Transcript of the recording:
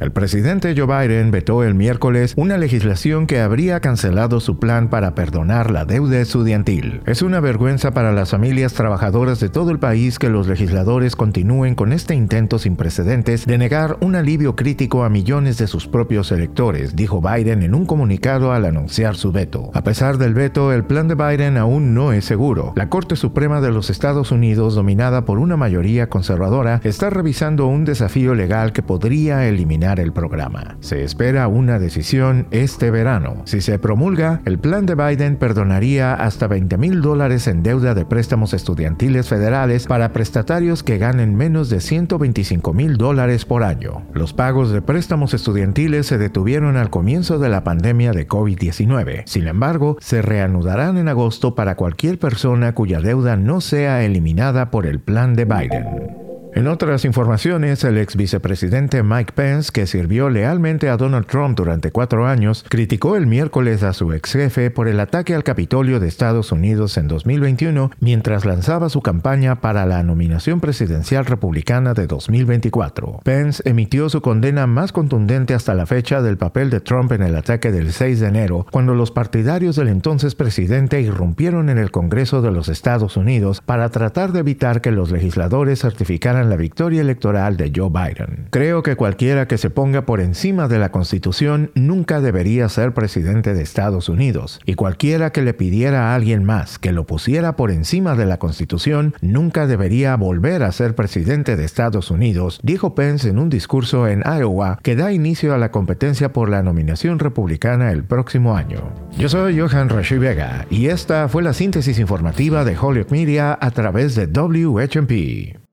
El presidente Joe Biden vetó el miércoles una legislación que habría cancelado su plan para perdonar la deuda estudiantil. Es una vergüenza para las familias trabajadoras de todo el país que los legisladores continúen con este intento sin precedentes de negar un alivio crítico a millones de sus propios electores, dijo Biden en un comunicado al anunciar su veto. A pesar del veto, el plan de Biden aún no es seguro. La Corte Suprema de los Estados Unidos, dominada por una mayoría conservadora, está revisando un desafío legal que podría eliminar el programa. Se espera una decisión este verano. Si se promulga, el plan de Biden perdonaría hasta 20 mil dólares en deuda de préstamos estudiantiles federales para prestatarios que ganen menos de 125 mil dólares por año. Los pagos de préstamos estudiantiles se detuvieron al comienzo de la pandemia de COVID-19. Sin embargo, se reanudarán en agosto para cualquier persona cuya deuda no sea eliminada por el plan de Biden. En otras informaciones, el ex vicepresidente Mike Pence, que sirvió lealmente a Donald Trump durante cuatro años, criticó el miércoles a su ex jefe por el ataque al Capitolio de Estados Unidos en 2021 mientras lanzaba su campaña para la nominación presidencial republicana de 2024. Pence emitió su condena más contundente hasta la fecha del papel de Trump en el ataque del 6 de enero, cuando los partidarios del entonces presidente irrumpieron en el Congreso de los Estados Unidos para tratar de evitar que los legisladores certificaran la victoria electoral de Joe Biden. Creo que cualquiera que se ponga por encima de la Constitución nunca debería ser presidente de Estados Unidos, y cualquiera que le pidiera a alguien más que lo pusiera por encima de la Constitución nunca debería volver a ser presidente de Estados Unidos, dijo Pence en un discurso en Iowa que da inicio a la competencia por la nominación republicana el próximo año. Yo soy Johan Rashi Vega y esta fue la síntesis informativa de Hollywood Media a través de WHMP.